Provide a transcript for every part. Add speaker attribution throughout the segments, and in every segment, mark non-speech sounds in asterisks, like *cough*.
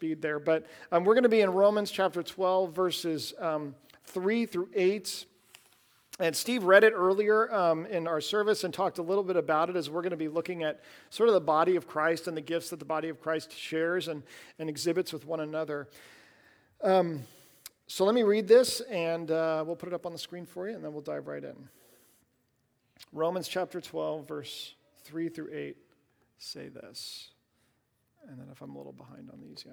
Speaker 1: speed there. But um, we're going to be in Romans chapter 12, verses um, 3 through 8. And Steve read it earlier um, in our service and talked a little bit about it as we're going to be looking at sort of the body of Christ and the gifts that the body of Christ shares and, and exhibits with one another. Um, so let me read this and uh, we'll put it up on the screen for you and then we'll dive right in. Romans chapter 12, verse 3 through 8 say this. And then if I'm a little behind on these, yeah.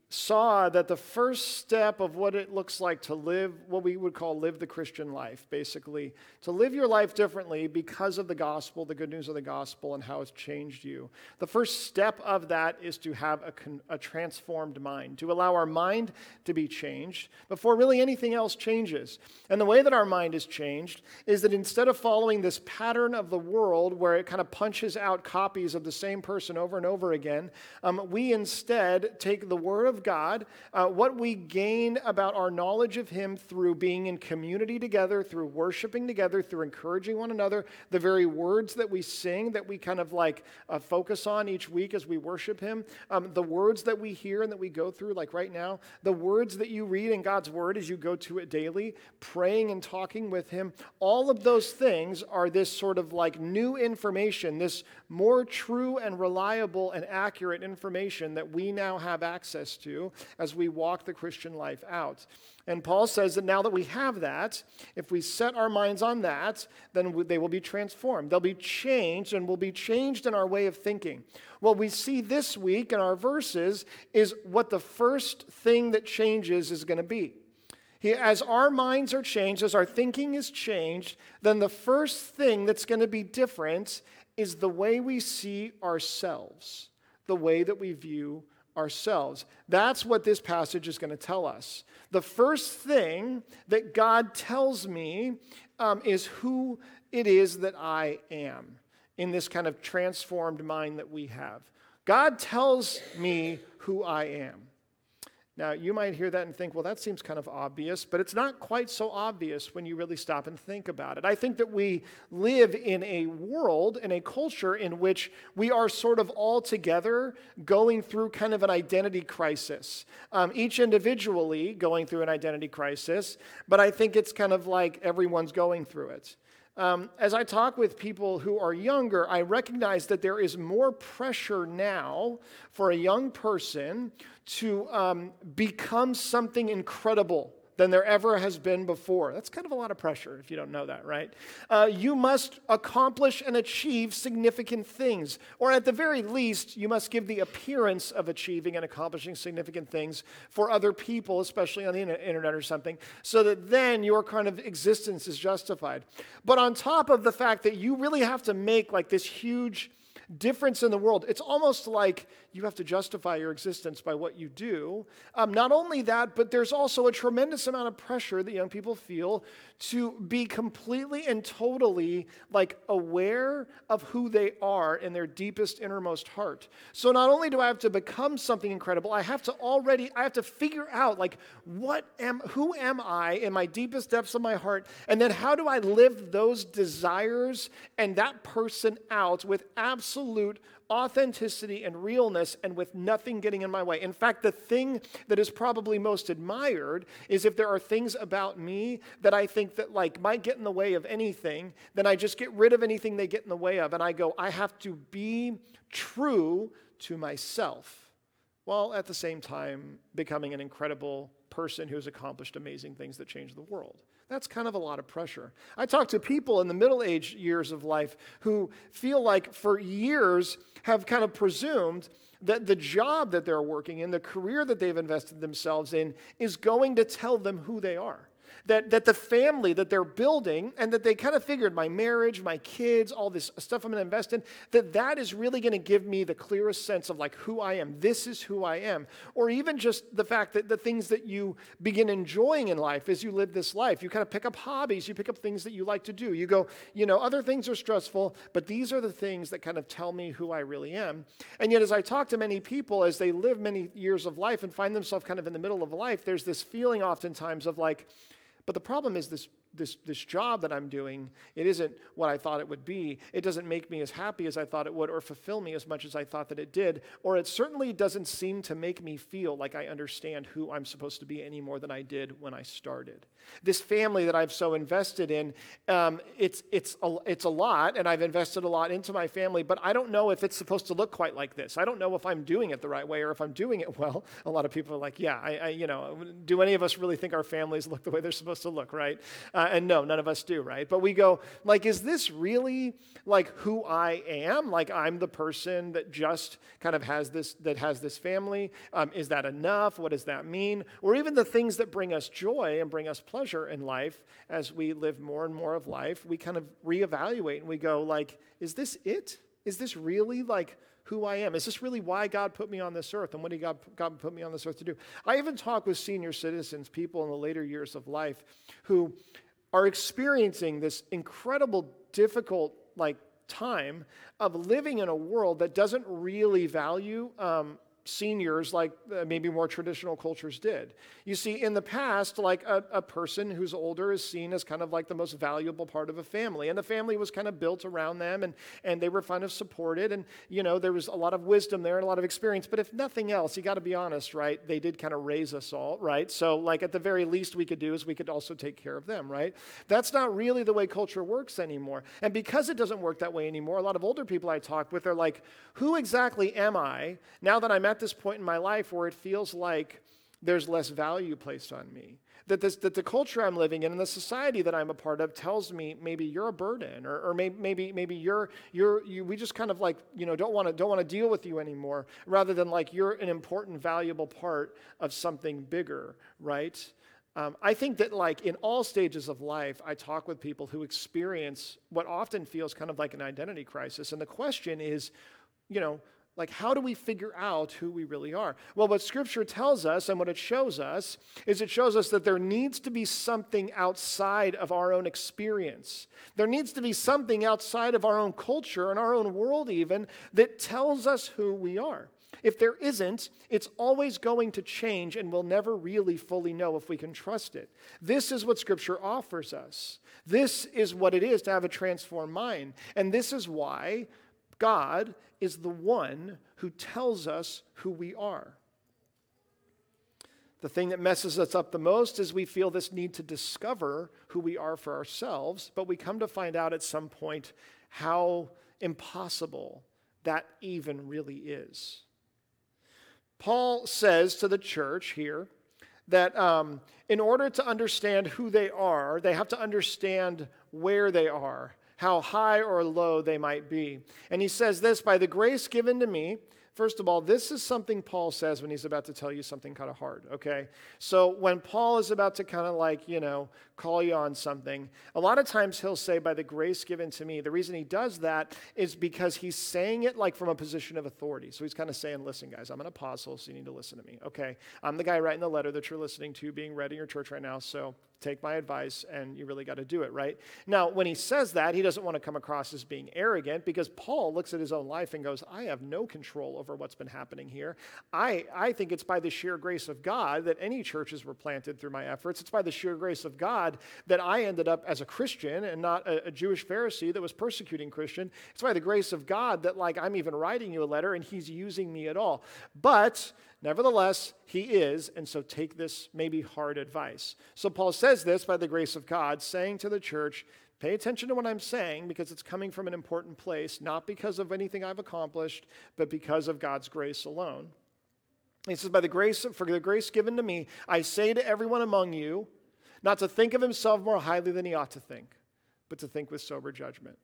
Speaker 1: saw that the first step of what it looks like to live what we would call live the Christian life, basically, to live your life differently because of the gospel, the good news of the gospel, and how it's changed you. The first step of that is to have a, a transformed mind, to allow our mind to be changed before really anything else changes. And the way that our mind is changed is that instead of following this pattern of the world where it kind of punches out copies of the same person over and over again, um, we instead take the word of God, uh, what we gain about our knowledge of Him through being in community together, through worshiping together, through encouraging one another, the very words that we sing that we kind of like uh, focus on each week as we worship Him, um, the words that we hear and that we go through, like right now, the words that you read in God's Word as you go to it daily, praying and talking with Him, all of those things are this sort of like new information, this more true and reliable and accurate information that we now have access to to as we walk the Christian life out. And Paul says that now that we have that, if we set our minds on that, then they will be transformed. They'll be changed and will be changed in our way of thinking. What we see this week in our verses is what the first thing that changes is going to be. As our minds are changed, as our thinking is changed, then the first thing that's going to be different is the way we see ourselves, the way that we view ourselves. That's what this passage is going to tell us. The first thing that God tells me um, is who it is that I am in this kind of transformed mind that we have. God tells me who I am. Now, you might hear that and think, well, that seems kind of obvious, but it's not quite so obvious when you really stop and think about it. I think that we live in a world, in a culture in which we are sort of all together going through kind of an identity crisis, um, each individually going through an identity crisis, but I think it's kind of like everyone's going through it. Um, as I talk with people who are younger, I recognize that there is more pressure now for a young person to um, become something incredible than there ever has been before. That's kind of a lot of pressure if you don't know that, right? Uh, you must accomplish and achieve significant things, or at the very least, you must give the appearance of achieving and accomplishing significant things for other people, especially on the internet or something, so that then your kind of existence is justified. But on top of the fact that you really have to make like this huge difference in the world. It's almost like you have to justify your existence by what you do. Um, not only that, but there's also a tremendous amount of pressure that young people feel to be completely and totally like aware of who they are in their deepest innermost heart. So not only do I have to become something incredible, I have to already I have to figure out like what am who am I in my deepest depths of my heart and then how do I live those desires and that person out with absolute authenticity and realness and with nothing getting in my way. In fact, the thing that is probably most admired is if there are things about me that I think that like might get in the way of anything, then I just get rid of anything they get in the way of and I go, I have to be true to myself while at the same time becoming an incredible person who has accomplished amazing things that change the world. That's kind of a lot of pressure. I talk to people in the middle age years of life who feel like for years have kind of presumed that the job that they're working in, the career that they've invested themselves in, is going to tell them who they are that, that the family that they're building and that they kind of figured my marriage, my kids, all this stuff I'm going to invest in, that that is really going to give me the clearest sense of like who I am. This is who I am. Or even just the fact that the things that you begin enjoying in life as you live this life, you kind of pick up hobbies, you pick up things that you like to do. You go, you know, other things are stressful, but these are the things that kind of tell me who I really am. And yet, as I talk to many people as they live many years of life and find themselves kind of in the middle of life, there's this feeling oftentimes of like, but the problem is this this, this job that I'm doing, it isn't what I thought it would be. It doesn't make me as happy as I thought it would or fulfill me as much as I thought that it did. Or it certainly doesn't seem to make me feel like I understand who I'm supposed to be any more than I did when I started. This family that I've so invested in, um, it's, it's, a, it's a lot, and I've invested a lot into my family, but I don't know if it's supposed to look quite like this. I don't know if I'm doing it the right way or if I'm doing it *laughs* well. A lot of people are like, yeah, I, I you know, do any of us really think our families look the way they're supposed to look, right? Uh, and no, none of us do, right? But we go, like, is this really like who I am? Like, I'm the person that just kind of has this, that has this family. Um, is that enough? What does that mean? Or even the things that bring us joy and bring us pleasure in life as we live more and more of life, we kind of reevaluate and we go, like, is this it? Is this really like who I am? Is this really why God put me on this earth? And what did God, God put me on this earth to do? I even talk with senior citizens, people in the later years of life, who are experiencing this incredible, difficult, like, time of living in a world that doesn't really value um, seniors like uh, maybe more traditional cultures did. You see, in the past, like a, a, person who's older is seen as kind of like the most valuable part of a family. And the family was kind of built around them and, and they were kind of supported. And, you know, there was a lot of wisdom there and a lot of experience. But if nothing else, you got to be honest, right? They did kind of raise us all, right? So, like, at the very least we could do is we could also take care of them, right? That's not really the way culture works anymore. And because it doesn't work that way anymore, a lot of older people I talk with are like, who exactly am I now that I'm at this point in my life where it feels like there's less value placed on me. That, this, that the culture I'm living in and the society that I'm a part of tells me maybe you're a burden, or, or maybe, maybe, maybe you're, you're, you, we just kind of like, you know, don't want to don't want to deal with you anymore, rather than like you're an important, valuable part of something bigger, right? Um, I think that, like in all stages of life, I talk with people who experience what often feels kind of like an identity crisis. And the question is, you know, like, how do we figure out who we really are? Well, what Scripture tells us and what it shows us is it shows us that there needs to be something outside of our own experience. There needs to be something outside of our own culture and our own world, even, that tells us who we are. If there isn't, it's always going to change and we'll never really fully know if we can trust it. This is what Scripture offers us. This is what it is to have a transformed mind. And this is why God is the one who tells us who we are. The thing that messes us up the most is we feel this need to discover who we are for ourselves, but we come to find out at some point how impossible that even really is. Paul says to the church here that um, in order to understand who they are, they have to understand where they are how high or low they might be. And he says this by the grace given to me, First of all, this is something Paul says when he's about to tell you something kind of hard, okay? So when Paul is about to kind of like, you know, call you on something, a lot of times he'll say, by the grace given to me. The reason he does that is because he's saying it like from a position of authority. So he's kind of saying, listen, guys, I'm an apostle, so you need to listen to me, okay? I'm the guy writing the letter that you're listening to being read in your church right now, so take my advice and you really got to do it, right? Now, when he says that, he doesn't want to come across as being arrogant because Paul looks at his own life and goes, I have no control over what's been happening here. I, I think it's by the sheer grace of God that any churches were planted through my efforts. It's by the sheer grace of God that I ended up as a Christian and not a, a Jewish Pharisee that was persecuting Christian. It's by the grace of God that, like, I'm even writing you a letter and he's using me at all. But Nevertheless, he is, and so take this maybe hard advice. So Paul says this by the grace of God, saying to the church, Pay attention to what I'm saying because it's coming from an important place, not because of anything I've accomplished, but because of God's grace alone. He says, By the grace, for the grace given to me, I say to everyone among you, not to think of himself more highly than he ought to think, but to think with sober judgment.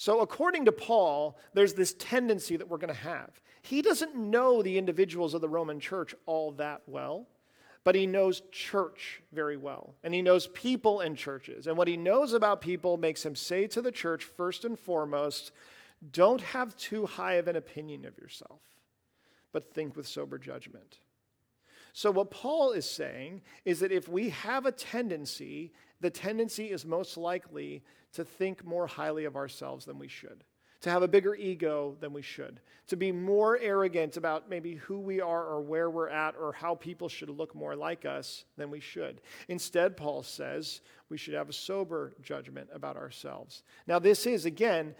Speaker 1: So, according to Paul, there's this tendency that we're going to have. He doesn't know the individuals of the Roman church all that well, but he knows church very well. And he knows people in churches. And what he knows about people makes him say to the church, first and foremost, don't have too high of an opinion of yourself, but think with sober judgment. So, what Paul is saying is that if we have a tendency, the tendency is most likely to think more highly of ourselves than we should, to have a bigger ego than we should, to be more arrogant about maybe who we are or where we're at or how people should look more like us than we should. Instead, Paul says we should have a sober judgment about ourselves. Now, this is, again,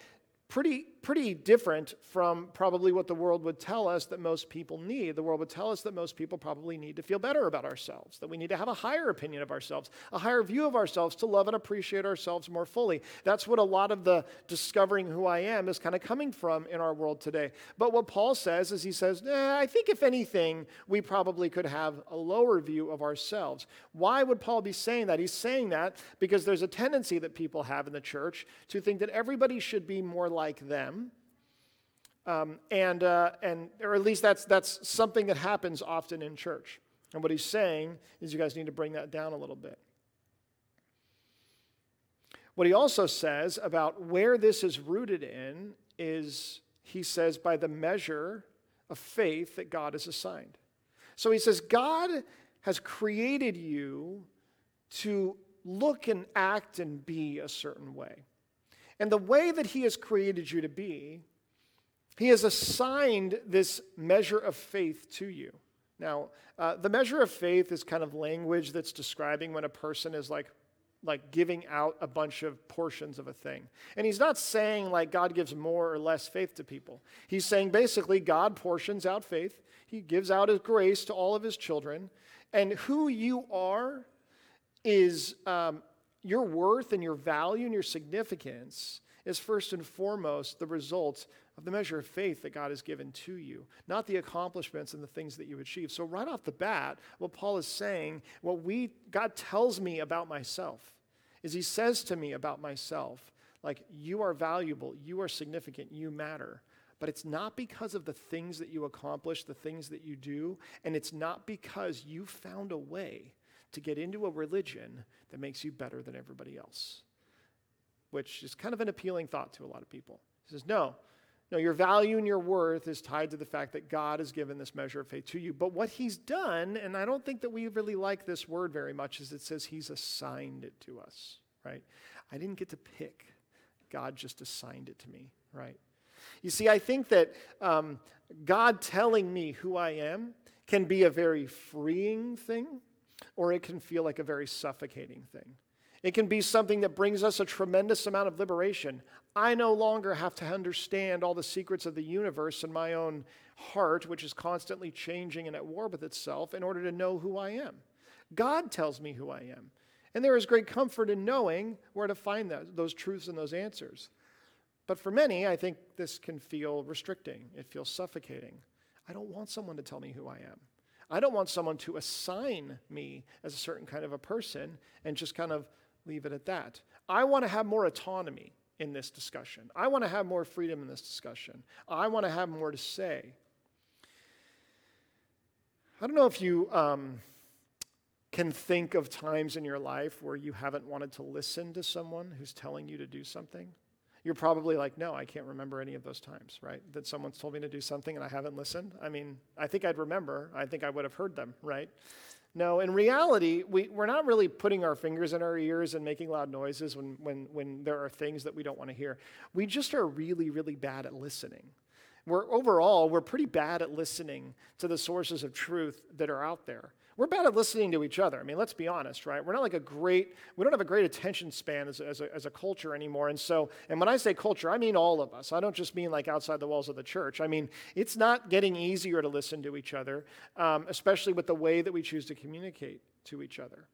Speaker 1: pretty, pretty different from probably what the world would tell us that most people need. The world would tell us that most people probably need to feel better about ourselves, that we need to have a higher opinion of ourselves, a higher view of ourselves to love and appreciate ourselves more fully. That's what a lot of the discovering who I am is kind of coming from in our world today. But what Paul says is he says, I think if anything, we probably could have a lower view of ourselves. Why would Paul be saying that? He's saying that because there's a tendency that people have in the church to think that everybody should be more like them. Um, and, uh, and, or at least that's, that's something that happens often in church. And what he's saying is you guys need to bring that down a little bit. What he also says about where this is rooted in is he says, by the measure of faith that God has assigned. So he says, God has created you to look and act and be a certain way. And the way that He has created you to be, He has assigned this measure of faith to you. Now, uh, the measure of faith is kind of language that's describing when a person is like, like giving out a bunch of portions of a thing. And he's not saying like God gives more or less faith to people. He's saying basically God portions out faith. He gives out his grace to all of his children. And who you are is um, your worth and your value and your significance is first and foremost the result of the measure of faith that God has given to you, not the accomplishments and the things that you achieve. So, right off the bat, what Paul is saying, what we, God tells me about myself, is He says to me about myself, like, you are valuable, you are significant, you matter. But it's not because of the things that you accomplish, the things that you do, and it's not because you found a way to get into a religion that makes you better than everybody else, which is kind of an appealing thought to a lot of people. He says, No, no, your value and your worth is tied to the fact that God has given this measure of faith to you. But what He's done, and I don't think that we really like this word very much, is it says He's assigned it to us, right? I didn't get to pick, God just assigned it to me, right? You see, I think that um, God telling me who I am can be a very freeing thing or it can feel like a very suffocating thing. It can be something that brings us a tremendous amount of liberation. I no longer have to understand all the secrets of the universe in my own heart, which is constantly changing and at war with itself, in order to know who I am. God tells me who I am. And there is great comfort in knowing where to find that, those truths and those answers. But for many, I think this can feel restricting. It feels suffocating. I don't want someone to tell me who I am. I don't want someone to assign me as a certain kind of a person and just kind of leave it at that. I want to have more autonomy in this discussion. I want to have more freedom in this discussion. I want to have more to say. I don't know if you um, can think of times in your life where you haven't wanted to listen to someone who's telling you to do something. You're probably like, no, I can't remember any of those times, right? That someone's told me to do something and I haven't listened. I mean, I think I'd remember. I think I would have heard them, right? No, in reality, we, we're not really putting our fingers in our ears and making loud noises when, when, when there are things that we don't want to hear. We just are really, really bad at listening. We're overall, we're pretty bad at listening to the sources of truth that are out there we're bad at listening to each other. I mean, let's be honest, right? We're not like a great, we don't have a great attention span as, as, a, as a culture anymore. And so, and when I say culture, I mean all of us. I don't just mean like outside the walls of the church. I mean, it's not getting easier to listen to each other, um, especially with the way that we choose to communicate to each other.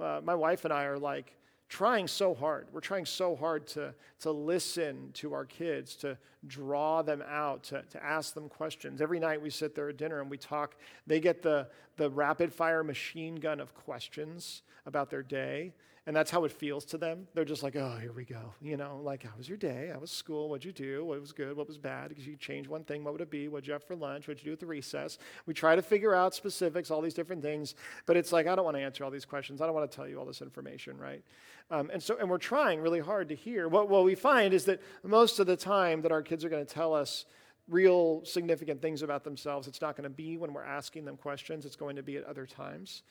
Speaker 1: Uh, my wife and I are like trying so hard. We're trying so hard to, to listen to our kids, to draw them out, to, to ask them questions. Every night we sit there at dinner and we talk. They get the, the rapid fire machine gun of questions about their day. And that's how it feels to them. They're just like, oh, here we go. You know, like, how was your day? How was school? What'd you do? What was good? What was bad? Because you change one thing, what would it be? What'd you have for lunch? What'd you do at the recess? We try to figure out specifics, all these different things. But it's like, I don't want to answer all these questions. I don't want to tell you all this information, right? Um, and so, and we're trying really hard to hear. What, what we find is that most of the time that our kids are going to tell us real significant things about themselves, it's not going to be when we're asking them questions. It's going to be at other times.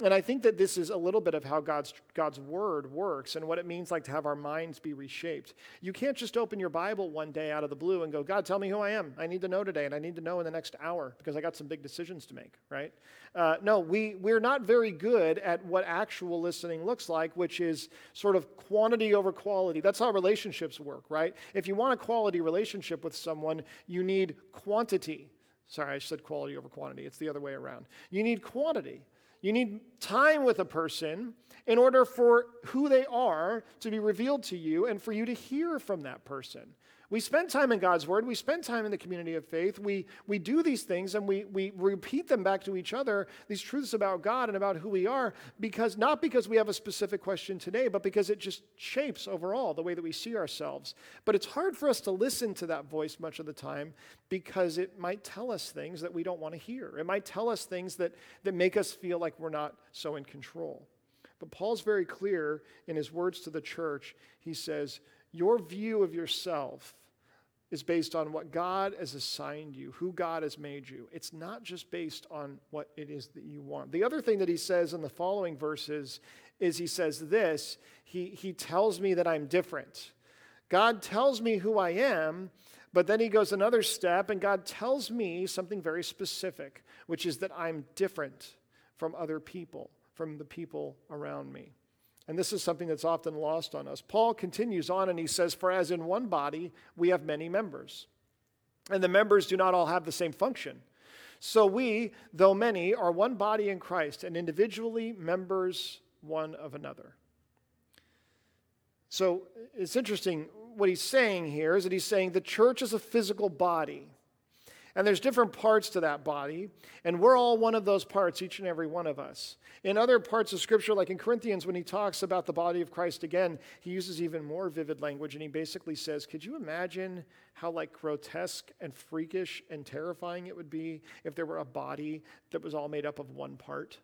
Speaker 1: And I think that this is a little bit of how God's, God's word works and what it means like to have our minds be reshaped. You can't just open your Bible one day out of the blue and go, God, tell me who I am. I need to know today, and I need to know in the next hour because I got some big decisions to make, right? Uh, no, we, we're not very good at what actual listening looks like, which is sort of quantity over quality. That's how relationships work, right? If you want a quality relationship with someone, you need quantity. Sorry, I said quality over quantity. It's the other way around. You need quantity. You need time with a person in order for who they are to be revealed to you and for you to hear from that person. We spend time in God's Word. We spend time in the community of faith. We, we do these things and we, we repeat them back to each other, these truths about God and about who we are, because not because we have a specific question today, but because it just shapes overall the way that we see ourselves. But it's hard for us to listen to that voice much of the time because it might tell us things that we don't want to hear. It might tell us things that, that make us feel like we're not so in control. But Paul's very clear in his words to the church. He says, Your view of yourself is based on what God has assigned you, who God has made you. It's not just based on what it is that you want. The other thing that he says in the following verses is he says this he, he tells me that I'm different. God tells me who I am, but then he goes another step and God tells me something very specific, which is that I'm different from other people, from the people around me. And this is something that's often lost on us. Paul continues on and he says, For as in one body we have many members, and the members do not all have the same function. So we, though many, are one body in Christ and individually members one of another. So it's interesting. What he's saying here is that he's saying the church is a physical body. And there's different parts to that body, and we're all one of those parts, each and every one of us. In other parts of Scripture, like in Corinthians, when he talks about the body of Christ again, he uses even more vivid language, and he basically says, Could you imagine how like grotesque and freakish and terrifying it would be if there were a body that was all made up of one part?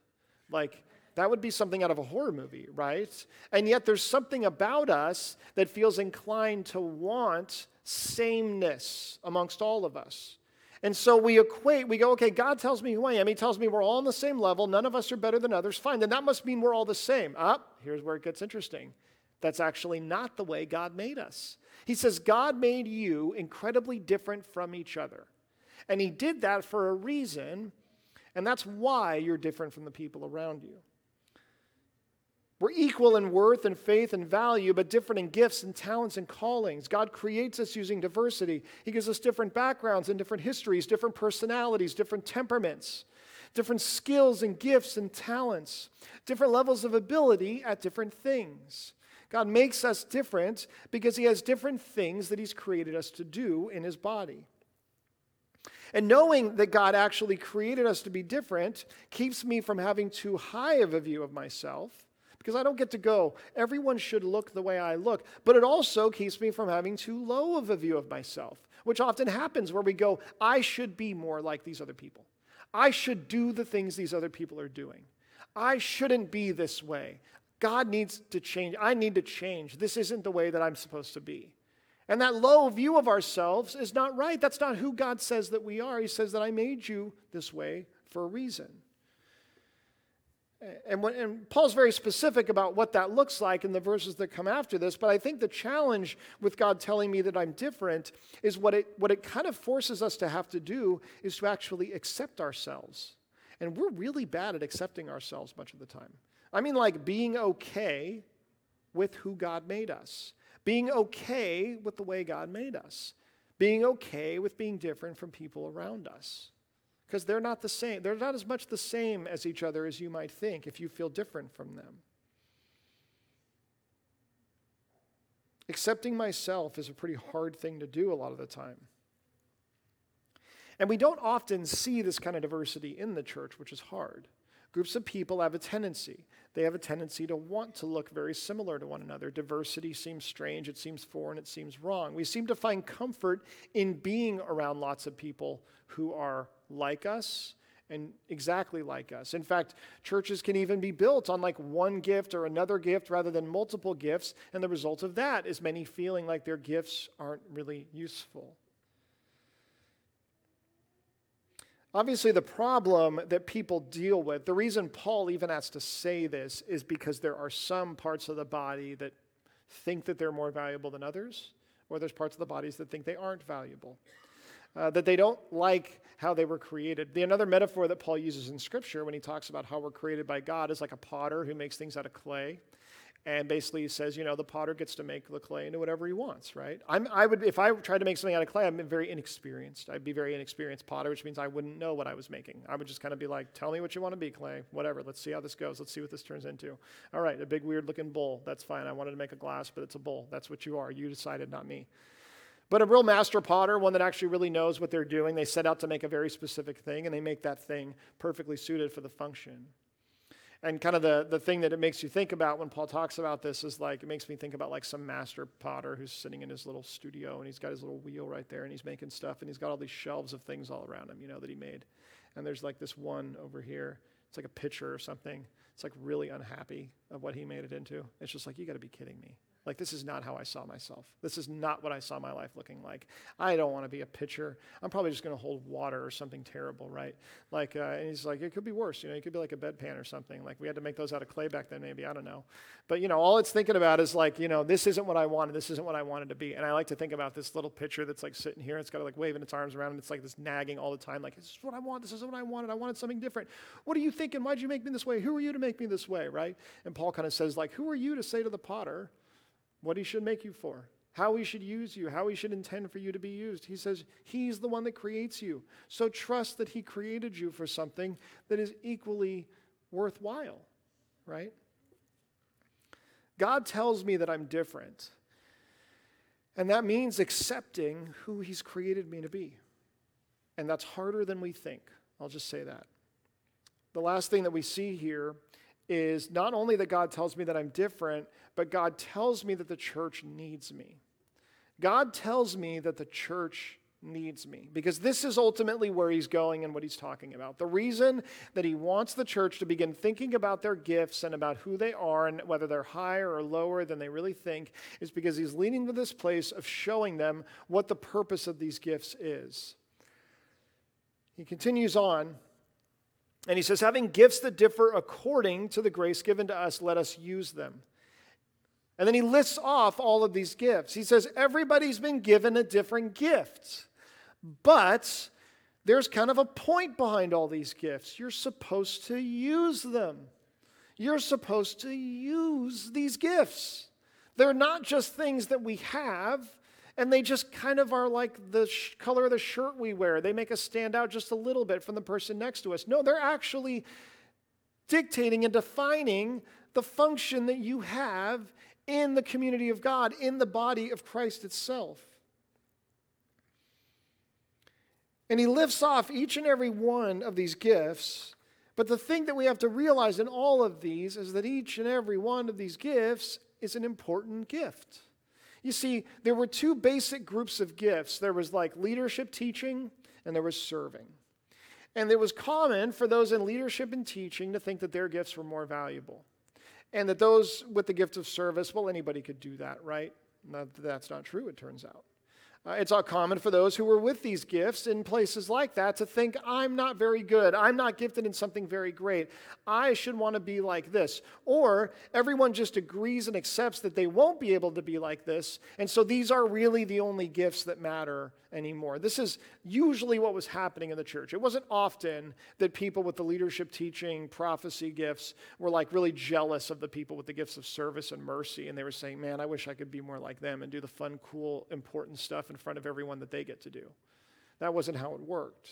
Speaker 1: Like, that would be something out of a horror movie, right? And yet there's something about us that feels inclined to want sameness amongst all of us. And so we equate, we go, okay, God tells me who I am. He tells me we're all on the same level. None of us are better than others. Fine, then that must mean we're all the same. Up, here's where it gets interesting. That's actually not the way God made us. He says, God made you incredibly different from each other. And He did that for a reason, and that's why you're different from the people around you. We're equal in worth and faith and value, but different in gifts and talents and callings. God creates us using diversity. He gives us different backgrounds and different histories, different personalities, different temperaments, different skills and gifts and talents, different levels of ability at different things. God makes us different because He has different things that He's created us to do in His body. And knowing that God actually created us to be different keeps me from having too high of a view of myself because I don't get to go, everyone should look the way I look. But it also keeps me from having too low of a view of myself, which often happens where we go, I should be more like these other people. I should do the things these other people are doing. I shouldn't be this way. God needs to change. I need to change. This isn't the way that I'm supposed to be. And that low view of ourselves is not right. That's not who God says that we are. He says that I made you this way for a reason. And, when, and, Paul's very specific about what that looks like in the verses that come after this, but I think the challenge with God telling me that I'm different is what it, what it kind of forces us to have to do is to actually accept ourselves. And we're really bad at accepting ourselves much of the time. I mean, like being okay with who God made us, being okay with the way God made us, being okay with being different from people around us because they're not the same. They're not as much the same as each other as you might think if you feel different from them. Accepting myself is a pretty hard thing to do a lot of the time. And we don't often see this kind of diversity in the church, which is hard. Groups of people have a tendency. They have a tendency to want to look very similar to one another. Diversity seems strange, it seems foreign, it seems wrong. We seem to find comfort in being around lots of people who are like us and exactly like us. In fact, churches can even be built on like one gift or another gift rather than multiple gifts, and the result of that is many feeling like their gifts aren't really useful. Obviously, the problem that people deal with, the reason Paul even has to say this is because there are some parts of the body that think that they're more valuable than others, or there's parts of the bodies that think they aren't valuable uh, that they don't like how they were created. The another metaphor that Paul uses in Scripture when he talks about how we're created by God is like a potter who makes things out of clay. And basically he says, you know, the potter gets to make the clay into whatever he wants, right? I'm, I would, if I tried to make something out of clay, I'm very inexperienced. I'd be very inexperienced potter, which means I wouldn't know what I was making. I would just kind of be like, tell me what you want to be, clay, whatever. Let's see how this goes. Let's see what this turns into. All right, a big weird looking bowl. That's fine. I wanted to make a glass, but it's a bowl. That's what you are. You decided, not me. But a real master potter, one that actually really knows what they're doing, they set out to make a very specific thing and they make that thing perfectly suited for the function. And kind of the, the thing that it makes you think about when Paul talks about this is like, it makes me think about like some master potter who's sitting in his little studio and he's got his little wheel right there and he's making stuff and he's got all these shelves of things all around him, you know, that he made. And there's like this one over here. It's like a pitcher or something. It's like really unhappy of what he made it into. It's just like, you got to be kidding me. Like, this is not how I saw myself. This is not what I saw my life looking like. I don't want to be a pitcher. I'm probably just going to hold water or something terrible, right? Like, uh, and he's like, it could be worse. You know, it could be like a bedpan or something. Like, we had to make those out of clay back then, maybe. I don't know. But, you know, all it's thinking about is like, you know, this isn't what I wanted. This isn't what I wanted to be. And I like to think about this little pitcher that's like sitting here. It's got like waving its arms around and it's like this nagging all the time. Like, this is what I want. This is what I wanted. I wanted something different. What are you thinking? Why'd you make me this way? Who are you to make me this way, right? And Paul kind of says, like, who are you to say to the potter, what he should make you for, how he should use you, how he should intend for you to be used. He says he's the one that creates you. So trust that he created you for something that is equally worthwhile, right? God tells me that I'm different. And that means accepting who he's created me to be. And that's harder than we think. I'll just say that. The last thing that we see here is not only that God tells me that I'm different, but God tells me that the church needs me. God tells me that the church needs me because this is ultimately where he's going and what he's talking about. The reason that he wants the church to begin thinking about their gifts and about who they are and whether they're higher or lower than they really think is because he's leading to this place of showing them what the purpose of these gifts is. He continues on and he says, having gifts that differ according to the grace given to us, let us use them. And then he lists off all of these gifts. He says, everybody's been given a different gift, but there's kind of a point behind all these gifts. You're supposed to use them. You're supposed to use these gifts. They're not just things that we have, and they just kind of are like the sh- color of the shirt we wear. They make us stand out just a little bit from the person next to us. No, they're actually dictating and defining the function that you have in the community of God, in the body of Christ itself. And he lifts off each and every one of these gifts. But the thing that we have to realize in all of these is that each and every one of these gifts is an important gift. You see, there were two basic groups of gifts there was like leadership teaching, and there was serving. And it was common for those in leadership and teaching to think that their gifts were more valuable. And that those with the gift of service, well, anybody could do that, right? that's not true, it turns out. Uh, it's all common for those who were with these gifts in places like that to think, I'm not very good. I'm not gifted in something very great. I should want to be like this. Or everyone just agrees and accepts that they won't be able to be like this. And so these are really the only gifts that matter anymore. This is usually what was happening in the church. It wasn't often that people with the leadership teaching, prophecy gifts were like really jealous of the people with the gifts of service and mercy. And they were saying, man, I wish I could be more like them and do the fun, cool, important stuff in front of everyone that they get to do. That wasn't how it worked.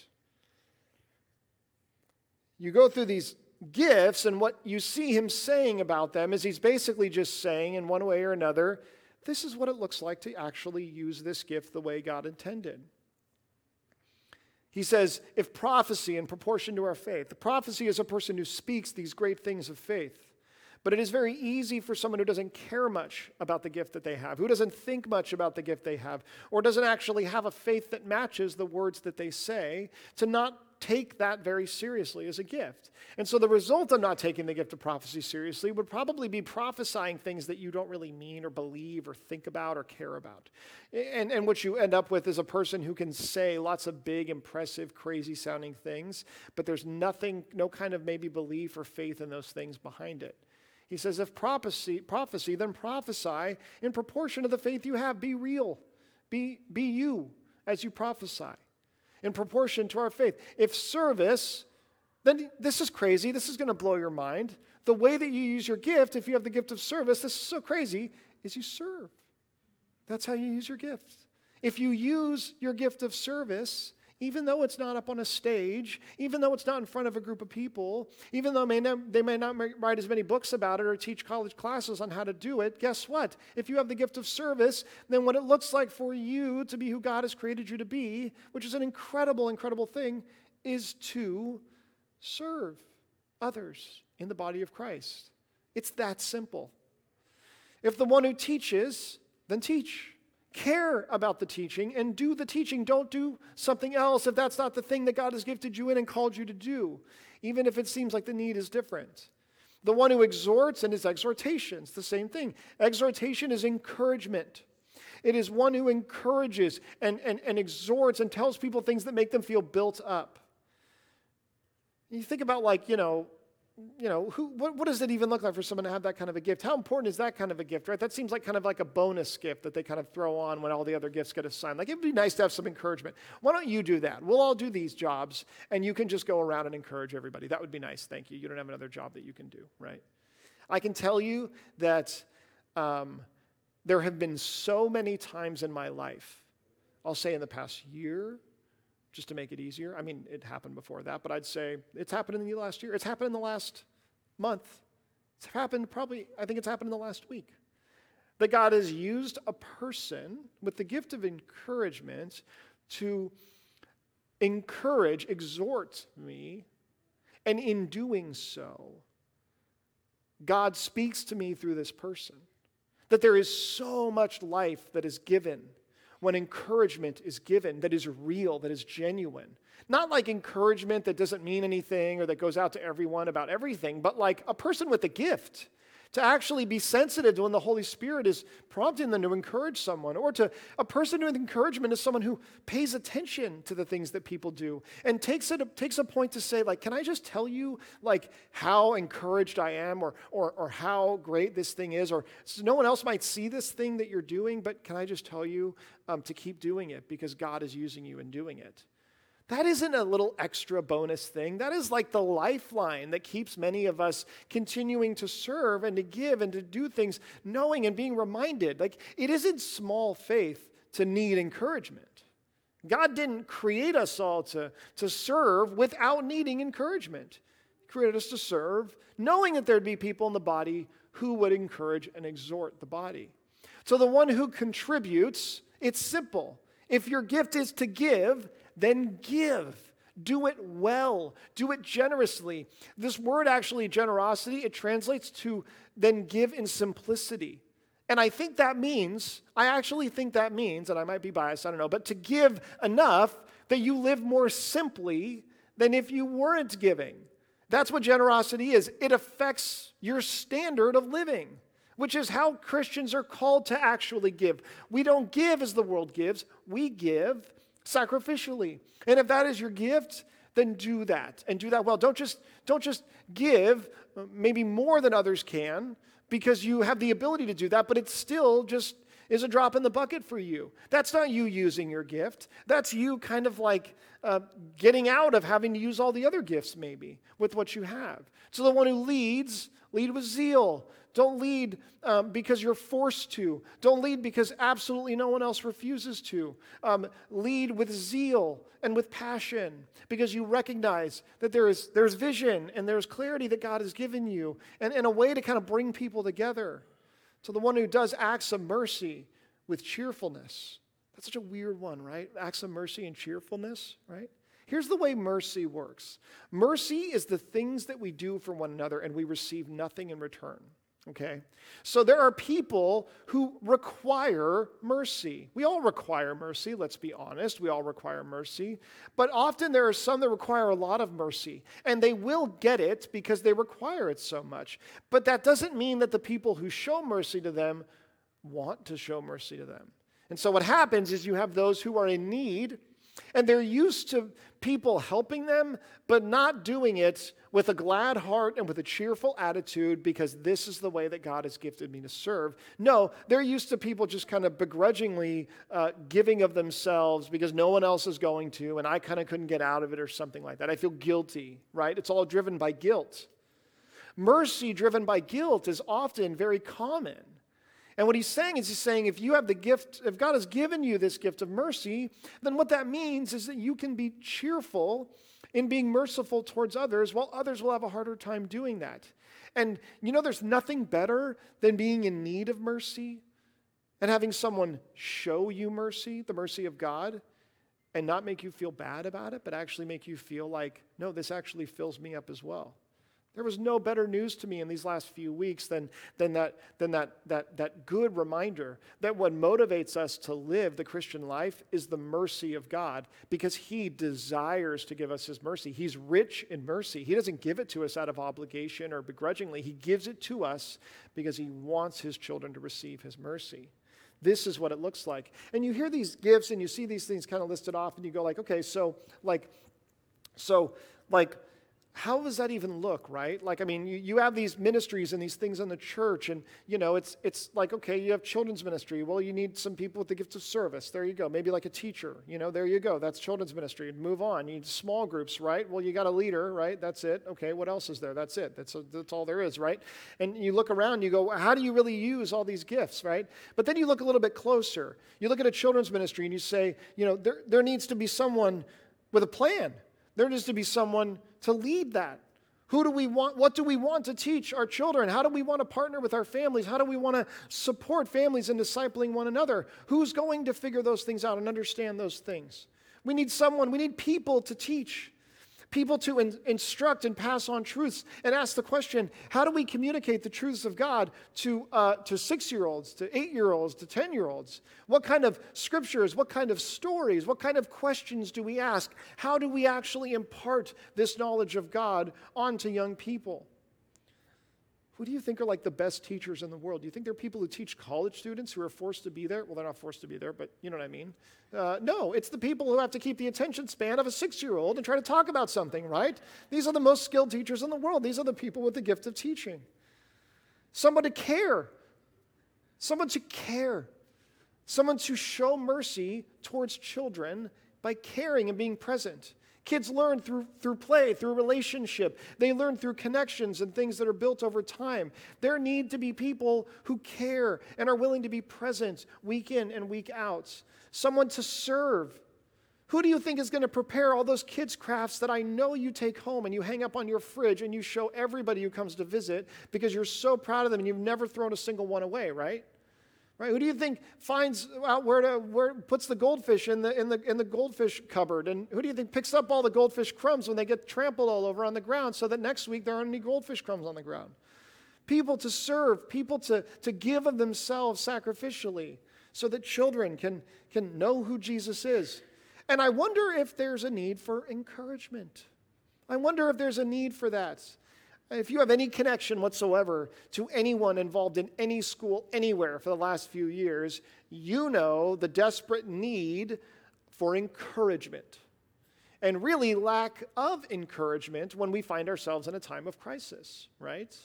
Speaker 1: You go through these gifts, and what you see him saying about them is he's basically just saying, in one way or another, this is what it looks like to actually use this gift the way God intended. He says, if prophecy in proportion to our faith, the prophecy is a person who speaks these great things of faith. But it is very easy for someone who doesn't care much about the gift that they have, who doesn't think much about the gift they have, or doesn't actually have a faith that matches the words that they say, to not take that very seriously as a gift. And so the result of not taking the gift of prophecy seriously would probably be prophesying things that you don't really mean or believe or think about or care about. And, and what you end up with is a person who can say lots of big, impressive, crazy sounding things, but there's nothing, no kind of maybe belief or faith in those things behind it. He says, if prophecy, prophecy, then prophesy in proportion to the faith you have. Be real. Be, be you as you prophesy in proportion to our faith. If service, then this is crazy. This is going to blow your mind. The way that you use your gift, if you have the gift of service, this is so crazy, is you serve. That's how you use your gift. If you use your gift of service, even though it's not up on a stage, even though it's not in front of a group of people, even though may not, they may not write as many books about it or teach college classes on how to do it, guess what? If you have the gift of service, then what it looks like for you to be who God has created you to be, which is an incredible, incredible thing, is to serve others in the body of Christ. It's that simple. If the one who teaches, then teach care about the teaching and do the teaching. Don't do something else if that's not the thing that God has gifted you in and called you to do, even if it seems like the need is different. The one who exhorts and his exhortations, the same thing. Exhortation is encouragement. It is one who encourages and, and, and exhorts and tells people things that make them feel built up. You think about, like, you know, you know, who, what, what, does it even look like for someone to have that kind of a gift? How important is that kind of a gift, right? That seems like kind of like a bonus gift that they kind of throw on when all the other gifts get assigned. Like, it would be nice to have some encouragement. Why don't you do that? We'll all do these jobs, and you can just go around and encourage everybody. That would be nice. Thank you. You don't have another job that you can do, right? I can tell you that um, there have been so many times in my life, I'll say in the past year, just to make it easier. I mean, it happened before that, but I'd say it's happened in the last year. It's happened in the last month. It's happened probably, I think it's happened in the last week. That God has used a person with the gift of encouragement to encourage, exhort me, and in doing so, God speaks to me through this person. That there is so much life that is given when encouragement is given that is real, that is genuine. Not like encouragement that doesn't mean anything or that goes out to everyone about everything, but like a person with a gift to actually be sensitive to when the Holy Spirit is prompting them to encourage someone, or to a person with encouragement is someone who pays attention to the things that people do and takes it takes a point to say, like, can I just tell you like how encouraged I am, or or or how great this thing is, or so no one else might see this thing that you're doing, but can I just tell you um, to keep doing it because God is using you in doing it. That isn't a little extra bonus thing. That is like the lifeline that keeps many of us continuing to serve and to give and to do things, knowing and being reminded. Like, it isn't small faith to need encouragement. God didn't create us all to, to serve without needing encouragement. He created us to serve, knowing that there'd be people in the body who would encourage and exhort the body. So, the one who contributes, it's simple. If your gift is to give, then give. Do it well. Do it generously. This word actually, generosity, it translates to then give in simplicity. And I think that means, I actually think that means, and I might be biased, I don't know, but to give enough that you live more simply than if you weren't giving. That's what generosity is. It affects your standard of living, which is how Christians are called to actually give. We don't give as the world gives, we give sacrificially. And if that is your gift, then do that and do that well. Don't just, don't just give maybe more than others can because you have the ability to do that, but it still just is a drop in the bucket for you. That's not you using your gift. That's you kind of like uh, getting out of having to use all the other gifts, maybe, with what you have. So the one who leads, lead with zeal. Don't lead um, because you're forced to. Don't lead because absolutely no one else refuses to. Um, lead with zeal and with passion because you recognize that there is there's vision and there's clarity that God has given you and, and a way to kind of bring people together So the one who does acts of mercy with cheerfulness. That's such a weird one, right? Acts of mercy and cheerfulness, right? Here's the way mercy works mercy is the things that we do for one another and we receive nothing in return. Okay? So there are people who require mercy. We all require mercy, let's be honest. We all require mercy. But often there are some that require a lot of mercy, and they will get it because they require it so much. But that doesn't mean that the people who show mercy to them want to show mercy to them. And so what happens is you have those who are in need and they're used to people helping them, but not doing it with a glad heart and with a cheerful attitude because this is the way that God has gifted me to serve. No, they're used to people just kind of begrudgingly uh, giving of themselves because no one else is going to, and I kind of couldn't get out of it or something like that. I feel guilty, right? It's all driven by guilt. Mercy driven by guilt is often very common. And what he's saying is, he's saying, if you have the gift, if God has given you this gift of mercy, then what that means is that you can be cheerful in being merciful towards others while others will have a harder time doing that. And you know, there's nothing better than being in need of mercy and having someone show you mercy, the mercy of God, and not make you feel bad about it, but actually make you feel like, no, this actually fills me up as well. There was no better news to me in these last few weeks than, than, that, than that, that, that good reminder that what motivates us to live the Christian life is the mercy of God because He desires to give us His mercy. He's rich in mercy. He doesn't give it to us out of obligation or begrudgingly, He gives it to us because He wants His children to receive His mercy. This is what it looks like. And you hear these gifts and you see these things kind of listed off and you go like, okay, so like, so like, how does that even look, right? Like, I mean, you, you have these ministries and these things in the church, and, you know, it's, it's like, okay, you have children's ministry. Well, you need some people with the gift of service. There you go. Maybe like a teacher, you know, there you go. That's children's ministry. Move on. You need small groups, right? Well, you got a leader, right? That's it. Okay, what else is there? That's it. That's, a, that's all there is, right? And you look around, you go, how do you really use all these gifts, right? But then you look a little bit closer. You look at a children's ministry and you say, you know, there, there needs to be someone with a plan. There needs to be someone to lead that. Who do we want? What do we want to teach our children? How do we want to partner with our families? How do we want to support families in discipling one another? Who's going to figure those things out and understand those things? We need someone, we need people to teach people to in, instruct and pass on truths and ask the question how do we communicate the truths of God to, uh, to six year olds, to eight year olds, to 10 year olds? What kind of scriptures, what kind of stories, what kind of questions do we ask? How do we actually impart this knowledge of God onto young people? Who do you think are like the best teachers in the world? Do you think there are people who teach college students who are forced to be there? Well, they're not forced to be there, but you know what I mean. Uh, no, it's the people who have to keep the attention span of a six year old and try to talk about something, right? These are the most skilled teachers in the world. These are the people with the gift of teaching. Someone to care, someone to care, someone to show mercy towards children by caring and being present. Kids learn through, through play, through relationship. They learn through connections and things that are built over time. There need to be people who care and are willing to be present week in and week out. Someone to serve. Who do you think is going to prepare all those kids' crafts that I know you take home and you hang up on your fridge and you show everybody who comes to visit because you're so proud of them and you've never thrown a single one away, right? Right? Who do you think finds out where to where puts the goldfish in the in the in the goldfish cupboard? And who do you think picks up all the goldfish crumbs when they get trampled all over on the ground so that next week there aren't any goldfish crumbs on the ground? People to serve, people to, to give of themselves sacrificially so that children can, can know who Jesus is. And I wonder if there's a need for encouragement. I wonder if there's a need for that. If you have any connection whatsoever to anyone involved in any school anywhere for the last few years, you know the desperate need for encouragement and really lack of encouragement when we find ourselves in a time of crisis, right?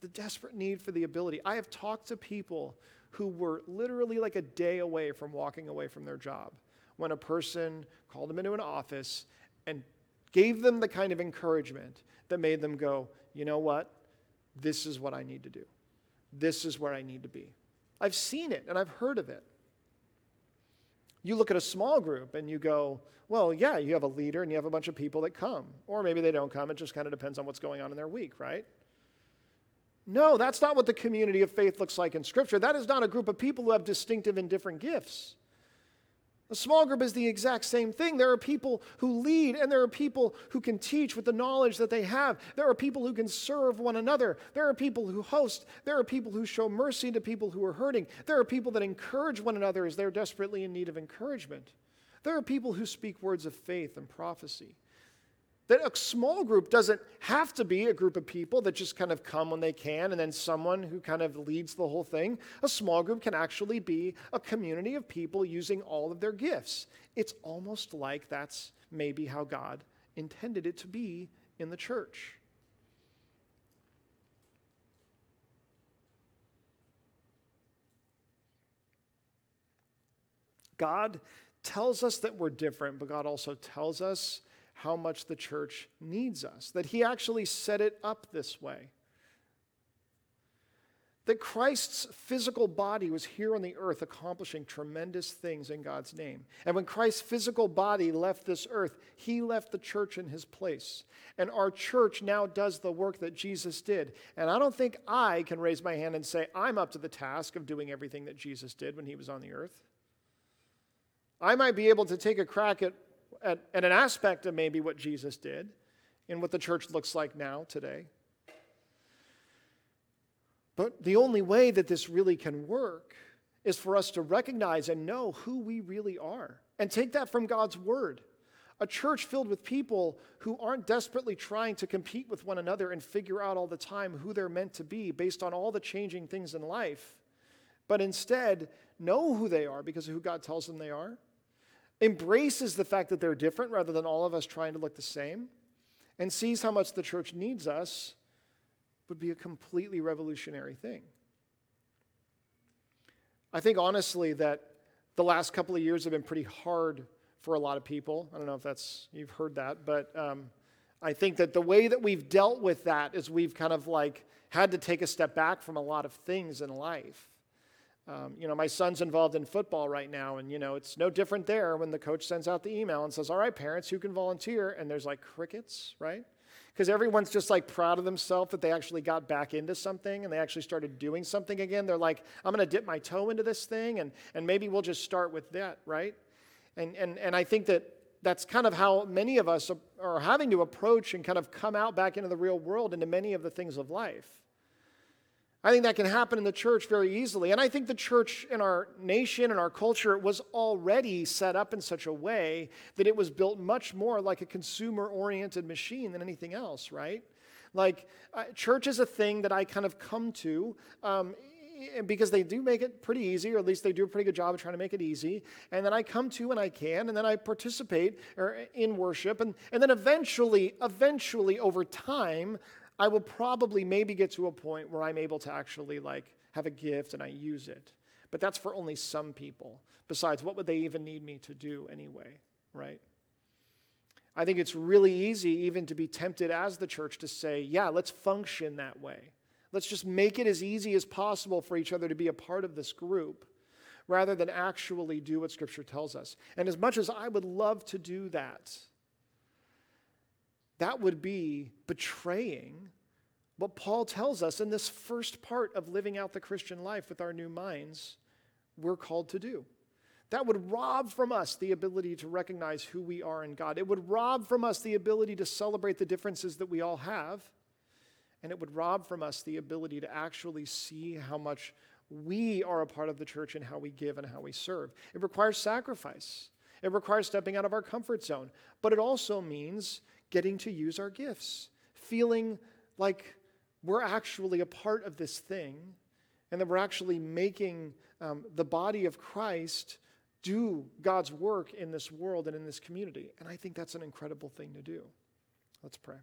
Speaker 1: The desperate need for the ability. I have talked to people who were literally like a day away from walking away from their job when a person called them into an office and gave them the kind of encouragement that made them go, you know what? This is what I need to do. This is where I need to be. I've seen it and I've heard of it. You look at a small group and you go, well, yeah, you have a leader and you have a bunch of people that come. Or maybe they don't come. It just kind of depends on what's going on in their week, right? No, that's not what the community of faith looks like in Scripture. That is not a group of people who have distinctive and different gifts. A small group is the exact same thing. There are people who lead, and there are people who can teach with the knowledge that they have. There are people who can serve one another. There are people who host. There are people who show mercy to people who are hurting. There are people that encourage one another as they're desperately in need of encouragement. There are people who speak words of faith and prophecy. That a small group doesn't have to be a group of people that just kind of come when they can and then someone who kind of leads the whole thing. A small group can actually be a community of people using all of their gifts. It's almost like that's maybe how God intended it to be in the church. God tells us that we're different, but God also tells us how much the church needs us, that he actually set it up this way. That Christ's physical body was here on the earth accomplishing tremendous things in God's name. And when Christ's physical body left this earth, he left the church in his place. And our church now does the work that Jesus did. And I don't think I can raise my hand and say, I'm up to the task of doing everything that Jesus did when he was on the earth. I might be able to take a crack at at, at an aspect of maybe what Jesus did and what the church looks like now today. But the only way that this really can work is for us to recognize and know who we really are and take that from God's word. A church filled with people who aren't desperately trying to compete with one another and figure out all the time who they're meant to be based on all the changing things in life, but instead know who they are because of who God tells them they are embraces the fact that they're different rather than all of us trying to look the same, and sees how much the church needs us would be a completely revolutionary thing. I think honestly that the last couple of years have been pretty hard for a lot of people. I don't know if that's you've heard that, but um, I think that the way that we've dealt with that is we've kind of like had to take a step back from a lot of things in life. Um, you know, my son's involved in football right now, and you know, it's no different there when the coach sends out the email and says, "All right, parents, who can volunteer?" And there's like crickets, right? Because everyone's just like proud of themselves that they actually got back into something and they actually started doing something again. They're like, "I'm going to dip my toe into this thing, and and maybe we'll just start with that, right?" And and and I think that that's kind of how many of us are having to approach and kind of come out back into the real world into many of the things of life. I think that can happen in the church very easily. And I think the church in our nation and our culture was already set up in such a way that it was built much more like a consumer oriented machine than anything else, right? Like, uh, church is a thing that I kind of come to um, because they do make it pretty easy, or at least they do a pretty good job of trying to make it easy. And then I come to when I can, and then I participate in worship. And, and then eventually, eventually, over time, I will probably maybe get to a point where I'm able to actually like have a gift and I use it. But that's for only some people. Besides, what would they even need me to do anyway, right? I think it's really easy even to be tempted as the church to say, yeah, let's function that way. Let's just make it as easy as possible for each other to be a part of this group rather than actually do what Scripture tells us. And as much as I would love to do that, that would be betraying what Paul tells us in this first part of living out the Christian life with our new minds we're called to do. That would rob from us the ability to recognize who we are in God. It would rob from us the ability to celebrate the differences that we all have. And it would rob from us the ability to actually see how much we are a part of the church and how we give and how we serve. It requires sacrifice, it requires stepping out of our comfort zone. But it also means getting to use our gifts, feeling like we're actually a part of this thing and that we're actually making um, the body of Christ do God's work in this world and in this community. And I think that's an incredible thing to do. Let's pray.